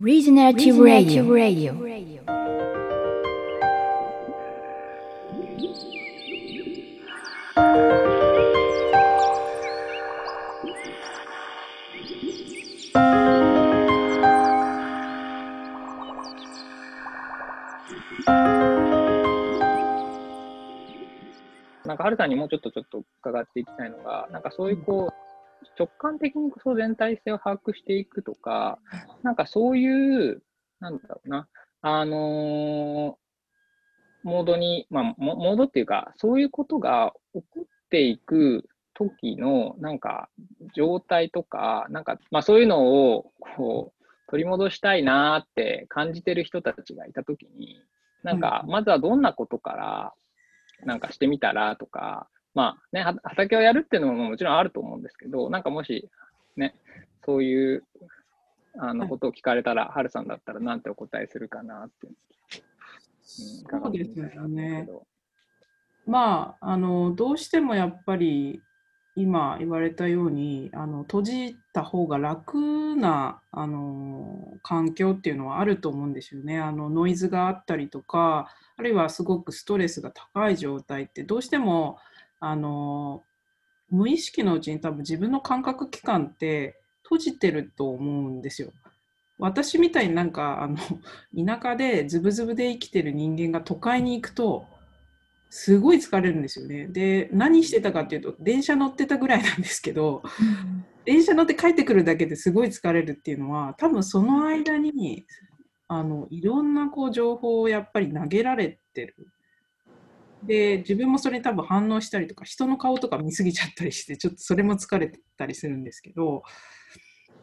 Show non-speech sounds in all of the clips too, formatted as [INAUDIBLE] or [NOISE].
Regenerative Radio. なんか、はるさんにもうちょっとちょっと伺っていきたいのが、なんかそういうこう、直感的にその全体性を把握していくとか、なんかそういう、なんだろうな、あのーモードに、まあ、モモードっていうか、そういうことが起こっていく時の、なんか、状態とか、なんか、まあそういうのを、こう、取り戻したいなーって感じてる人たちがいた時に、なんか、まずはどんなことから、なんかしてみたらとか、まあね、は畑をやるっていうのももちろんあると思うんですけど、なんかもし、ね、そういうあはい。のことを聞かれたら、はるさんだったらなんてお答えするかなって、うん、そうですよね。まあ、あの、どうしてもやっぱり今言われたように、あの、閉じた方が楽な、あの、環境っていうのはあると思うんですよね。あの、ノイズがあったりとか、あるいはすごくストレスが高い状態って、どうしても、あの、無意識のうちに多分自分の感覚器官って閉じてると思うんですよ。私みたいになんかあの田舎でズブズブで生きてる人間が都会に行くとすごい疲れるんですよね。で何してたかっていうと電車乗ってたぐらいなんですけど電車乗って帰ってくるだけですごい疲れるっていうのは多分その間にあのいろんなこう情報をやっぱり投げられてる。で自分もそれに多分反応したりとか人の顔とか見すぎちゃったりしてちょっとそれも疲れてたりするんですけど、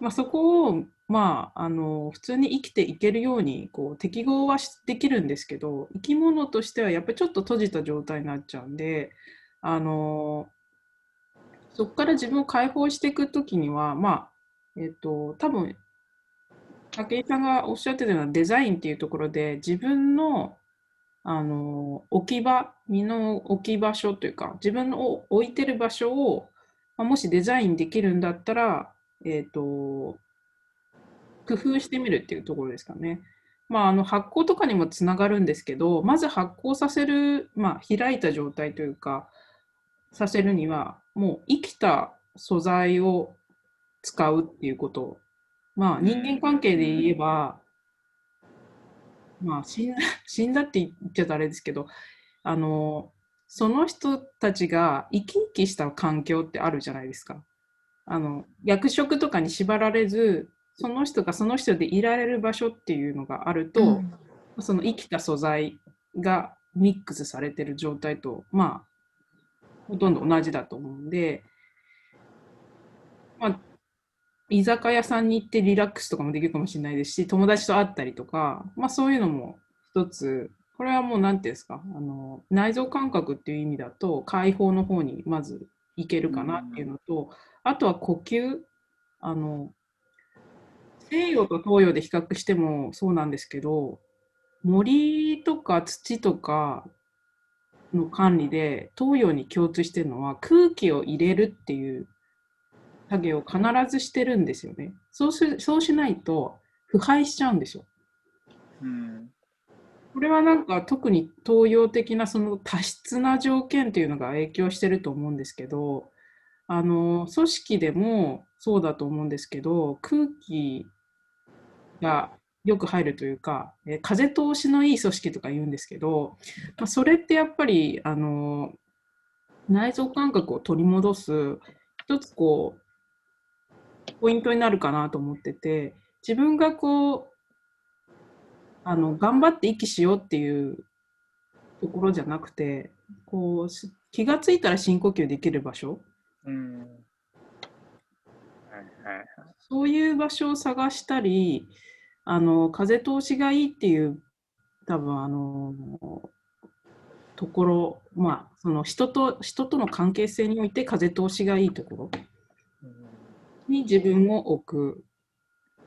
まあ、そこをまああの普通に生きていけるようにこう適合はできるんですけど生き物としてはやっぱりちょっと閉じた状態になっちゃうんであのそこから自分を解放していくときにはまあえっと多分武井さんがおっしゃってたようなデザインっていうところで自分のあの置き場身の置き場所というか自分の置いてる場所を、まあもしデザインできるんだったら、えっと工夫してみるっていうところですかね。まあ、あの発酵とかにもつながるんですけどまず発酵させる、まあ、開いた状態というかさせるにはもう生きた素材を使うっていうことまあ人間関係で言えばまあ死んだ [LAUGHS] 死んだって言っちゃあれですけどあのその人たちが生き生きした環境ってあるじゃないですか。あの役職とかに縛られずその人がその人でいられる場所っていうのがあると、その生きた素材がミックスされてる状態とまあほとんど同じだと思うんで、まあ、居酒屋さんに行ってリラックスとかもできるかもしれないですし友達と会ったりとか、まあ、そういうのも一つ。これはもう何ていうんですかあの内臓感覚っていう意味だと解放の方にまずいけるかなっていうのと、あとは呼吸。あの西洋と東洋で比較してもそうなんですけど森とか土とかの管理で東洋に共通してるのは空気を入れるっていう作業を必ずしてるんですよね。そうすそうしないと腐敗しちゃうんですよ。うんこれはなんか特に東洋的なその多質な条件というのが影響してると思うんですけどあの組織でもそうだと思うんですけど空気がよく入るというか、え風通しのいい組織とか言うんですけど、まあ、それってやっぱりあの内臓感覚を取り戻す一つこうポイントになるかなと思ってて自分がこうあの頑張って息しようっていうところじゃなくてこうし気がついたら深呼吸できる場所。うん。はいはい。そういう場所を探したりあの風通しがいいっていう多分あのところまあその人と人との関係性において風通しがいいところに自分を置く。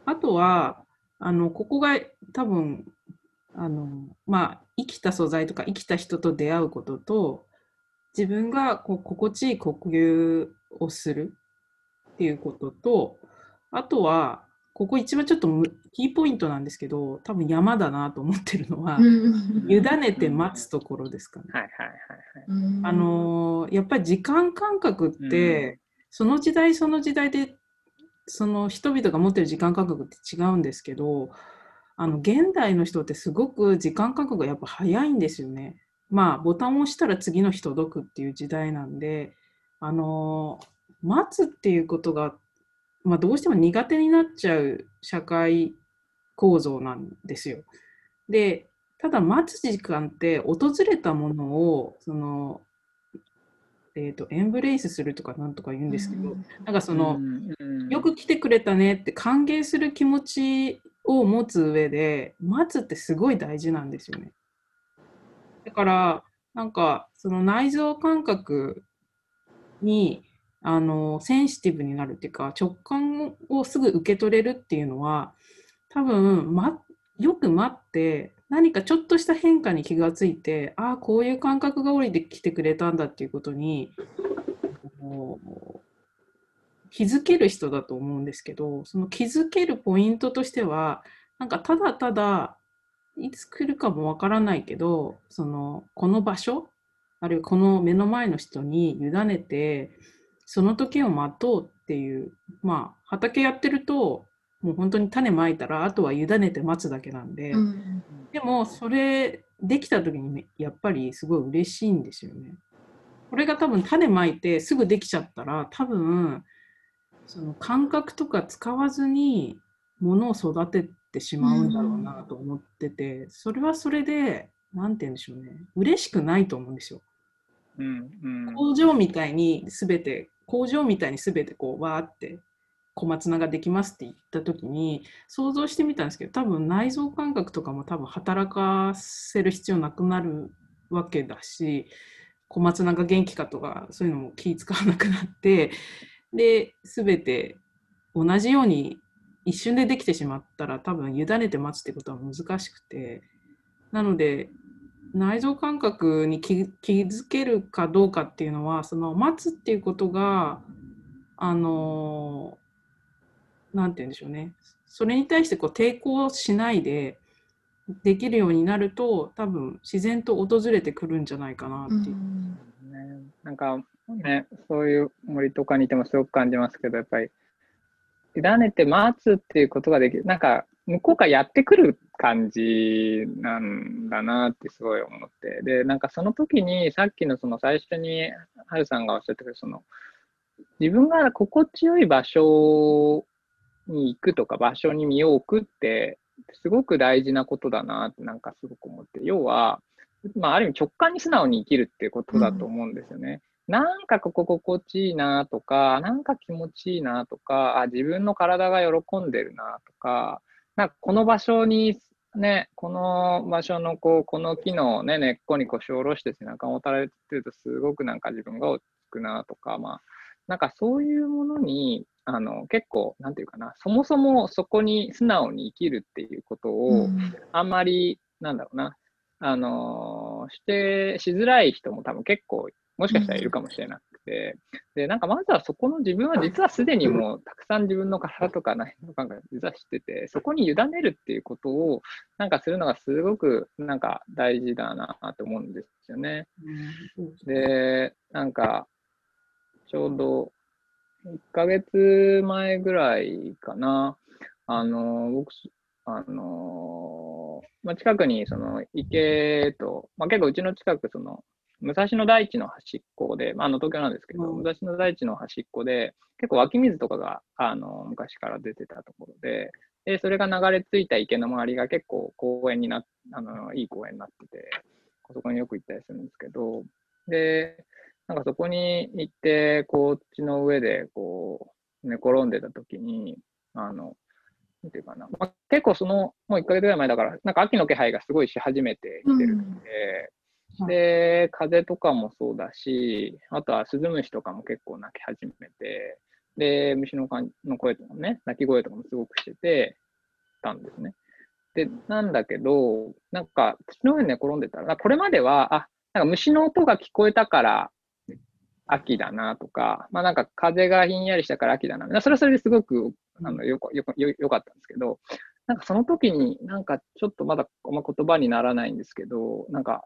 あとは、あの、ここが多分、あの、まあ、生きた素材とか生きた人と出会うことと、自分がこう心地いい呼吸をするっていうことと、あとは、ここ一番ちょっとむキーポイントなんですけど、多分山だなと思ってるのは、うん委ねて待つところですかね。はいはいはいはい。うんあのーやっぱり時間感覚って、その時代その時代でその人々が持ってる時間感覚って違うんですけどあの現代の人ってすごく時間感覚がやっぱ早いんですよね。まあボタンを押したら次の人届くっていう時代なんであの待つっていうことが、まあ、どうしても苦手になっちゃう社会構造なんですよ。でただ待つ時間って訪れたものをそのえー、とエンブレイスするとかなんとか言うんですけど、なんかその、うんよく来てくれたねって歓迎する気持ちを持つ上で待つってすごい大事なんですよね。だからなんかその内臓感覚にあのセンシティブになるっていうか直感をすぐ受け取れるっていうのは多分、ま、よく待って何かちょっとした変化に気がついてああこういう感覚が降りてきてくれたんだっていうことに気づける人だと思うんですけどその気づけるポイントとしてはなんかただただいつ来るかもわからないけどそのこの場所あるいはこの目の前の人に委ねてその時を待とうっていうまあ畑やってるともう本当に種まいたらあとは委ねて待つだけなんで、うんでもそれできた時にねやっぱりすごい嬉しいんですよね。これが多分種まいてすぐできちゃったら多分その感覚とか使わずに物を育ててしまうんだろうなと思ってて、それはそれで何て言うんでしょうね嬉しくないと思うんですよ。うんうん工場みたいに全て工場みたいに全てこうわーって小松菜ができますって言った時に想像してみたんですけど多分内臓感覚とかも多分働かせる必要なくなるわけだし小松菜が元気かとかそういうのも気使わなくなってで全て同じように一瞬でできてしまったら多分委ねて待つってことは難しくてなので内臓感覚に気気づけるかどうかっていうのはその待つっていうことがあのなんて言うんでしょうね。それに対してこう抵抗しないでできるようになると多分自然と訪れてくるんじゃないかなっていう。ね、なんかね、そういう森とかにいてもすごく感じますけど、やっぱり、委ねて待つっていうことができる、なんか、向こうからやってくる感じなんだなってすごい思って、で、なんかその時に、さっきのその最初に、はるさんがおっしゃってくれた、その、自分が心地よい場所に行くとか、場所に身を置くって、すごく大事なことだなって、なんかすごく思って、要は、まあ、ある意味直感に素直に生きるっていうことだと思うんですよね。なんかここ心地いいなとか、なんか気持ちいいなとか、あ、自分の体が喜んでるなとか、なんかこの場所に、ね、この場所のこう、この木のね、根っこに腰を下ろして背中をもたれてるとすごくなんか自分が落ち着くなとか、まあ、なんかそういうものに、あの、結構、なんていうかな、そもそもそこに素直に生きるっていうことを、あんまり、なんだろうな、あのーして、しづらい人も多分結構、もしかしたらいるかもしれなくて、で、なんかまずはそこの自分は実はすでにもうたくさん自分の体とか内臓感覚実は知ってて、そこに委ねるっていうことをなんかするのがすごくなんか大事だなと思うんですよね。うんで、なんか、ちょうど1ヶ月前ぐらいかな、あの、僕、あの、まあ、近くにその池と、まあ、結構うちの近く、その、武蔵野大地の端っこで、まあ、あの東京なんですけど、うん。武蔵野大地の端っこで、結構湧き水とかが、あの、昔から出てたところで、で、それが流れ着いた池の周りが結構公園になっ、あの、いい公園になってて、そこによく行ったりするんですけど、で、なんかそこに行って、こう、地の上で、こう、寝転んでた時に、あの、なんていうかな、まあ、結構その、もう1ヶ月ぐらい前だから、なんか秋の気配がすごいし始めてきてるんで、うんで、風とかもそうだし、あとはスズムシとかも結構鳴き始めて、で、虫のかんの声とかもね、鳴き声とかもすごくしてて、たんですね。で、なんだけど、なんか土の上に寝転んでたら、これまでは、あ、なんか虫の音が聞こえたから秋だなとか、まあなんか風がひんやりしたから秋だな。それはそれですごくあのよよよよかったんですけど、なんかその時になんかちょっとまだま言葉にならないんですけど、なんか、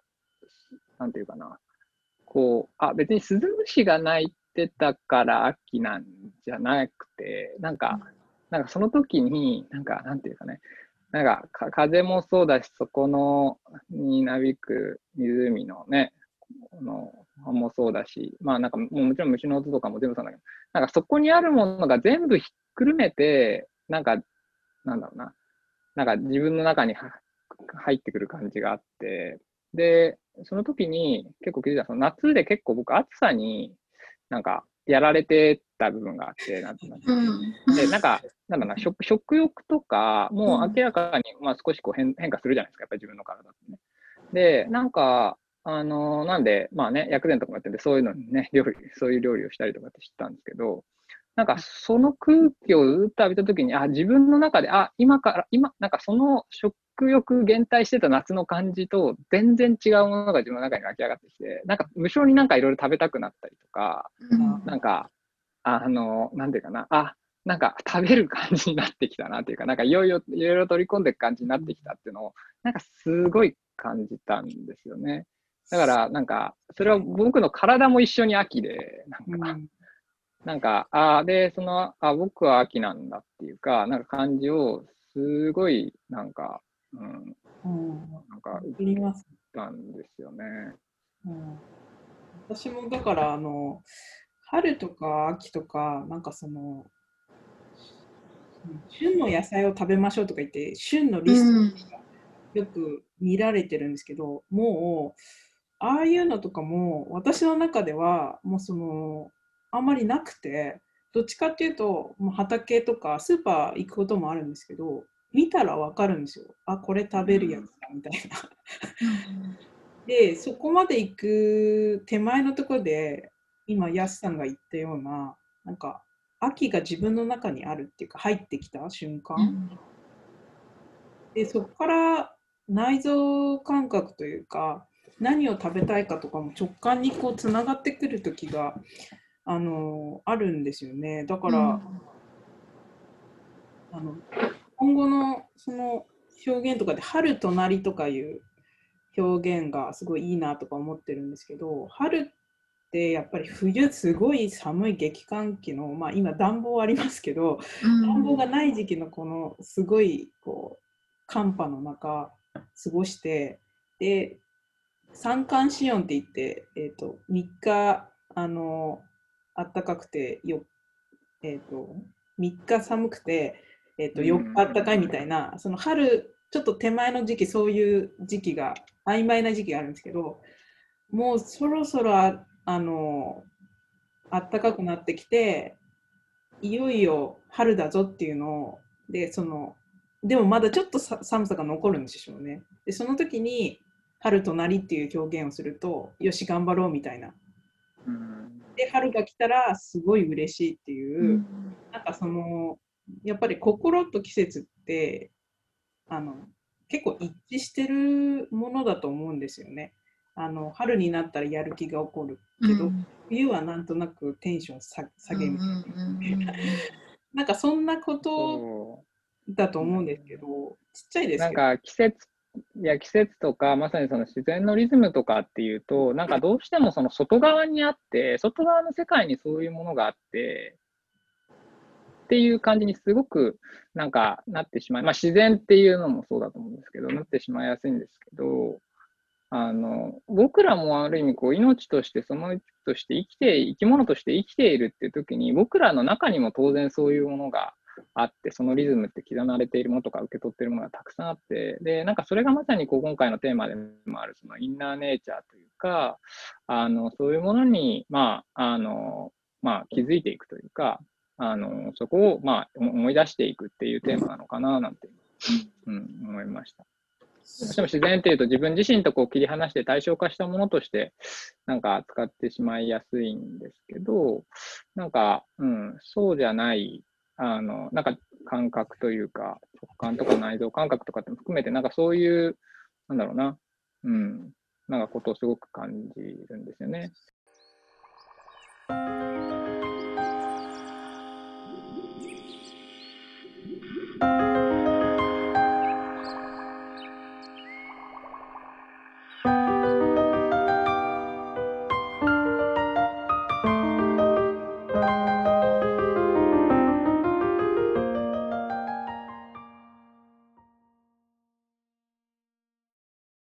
なんていうかな、こう、あ、別にスズムシが鳴いてたから秋なんじゃなくて、なんか、なんかその時に、なんか、なんていうかね、なんかか風もそうだし、そこのになびく湖のね、この葉もそうだし、まあなんかもうもちろん虫の音とかも全部そうなんだけど、なんかそこにあるものが全部ひっくるめて、なんか、なんだろうな、なんか自分の中には入ってくる感じがあって、で、その時に結構気づいた、その夏で結構僕暑さになんかやられてた部分があって、なんていうので、なんか、なんだろうな食、食欲とか、もう明らかに、まあ、少しこう変変化するじゃないですか、やっぱり自分の体ってね。で、なんか、あのなんで、まあね、薬膳とかもやってて、そういうのにね、料理、そういう料理をしたりとかって知ったんですけど、なんかその空気をずっと浴びたときに、あ、自分の中で、あ、今から、今、なんかその食欲減退してた夏の感じと全然違うものが自分の中に湧き上がってきて、なんか無性になんかいろいろ食べたくなったりとか、なんか、あの、なんていうかな、あ、なんか食べる感じになってきたなっていうか、なんかいろいろ、いろいろ取り込んでいく感じになってきたっていうのを、なんかすごい感じたんですよね。だから、なんか、それは僕の体も一緒に秋で、なんか、なんか、あで、その、あ、僕は秋なんだっていうか、なんか感じを、すごい、なんか、うん、うん、なんか、わかります。たんですよね。うん、私もだからあの春とか秋とかなんかその旬の野菜を食べましょうとか言って旬のリストがよく見られてるんですけど、もうああいうのとかも私の中ではもうそのあんまりなくてどっちかっていうともう畑とかスーパー行くこともあるんですけど見たらわかるんですよ。あこれ食べるやつだみたいな。[LAUGHS] でそこまで行く手前のところで今やすさんが言ったようななんか秋が自分の中にあるっていうか入ってきた瞬間、でそこから内臓感覚というか何を食べたいかとかも直感にこうつながってくる時があのあるんですよね。だから、あの今後のその表現とかで「春となり」とかいう表現がすごいいいなとか思ってるんですけど春ってやっぱり冬すごい寒い激寒期のまあ今暖房ありますけど暖房がない時期のこのすごいこう寒波の中過ごしてで三寒四温って言って、えー、と3日あの暖かくてよ、えー、と3日寒くて、えー、と4日暖かいみたいなその春ちょっと手前の時期そういう時期が曖昧な時期があるんですけどもうそろそろああの暖かくなってきていよいよ春だぞっていうのをでそのでもまだちょっとさ寒さが残るんでしょうね。でその時に春となりっていう表現をするとよし頑張ろうみたいな。うん、で春が来たらすごい嬉しいっていう、なんかそのやっぱり心と季節ってあの結構一致してるものだと思うんですよね。あの春になったらやる気が起こるけど、冬はなんとなくテンション下下げる、なんかそんなことだと思うんですけど、ちっちゃいですなんけど。か季節、いや季節とか、まさにその自然のリズムとかっていうと、なんかどうしてもその外側にあって、外側の世界にそういうものがあって、っていう感じにすごくなんかなってしまい、まあ自然っていうのもそうだと思うんですけど、なってしまいやすいんですけど、あの、僕らもある意味こう命として、その一として生きて、生き物として生きているっていう時に、僕らの中にも当然そういうものがあって、そのリズムって刻まれているものとか受け取っているものがたくさんあって、で、なんかそれがまさにこう今回のテーマでもある、そのインナーネイチャーというか、あの、そういうものに、まあ、あの、まあ、気づいていくというか、あの、そこを、まあ、思い出していくっていうテーマなのかな、なんて、うん、思いました。どうしても自然っていうと自分自身とこう切り離して対象化したものとしてなんか扱ってしまいやすいんですけど、なんか、うん、そうじゃない、あの、なんか感覚というか、直感とか内臓感覚とかっても含めて、なんかそういう、なんだろうな、うん、なんかことをすごく感じるんですよね。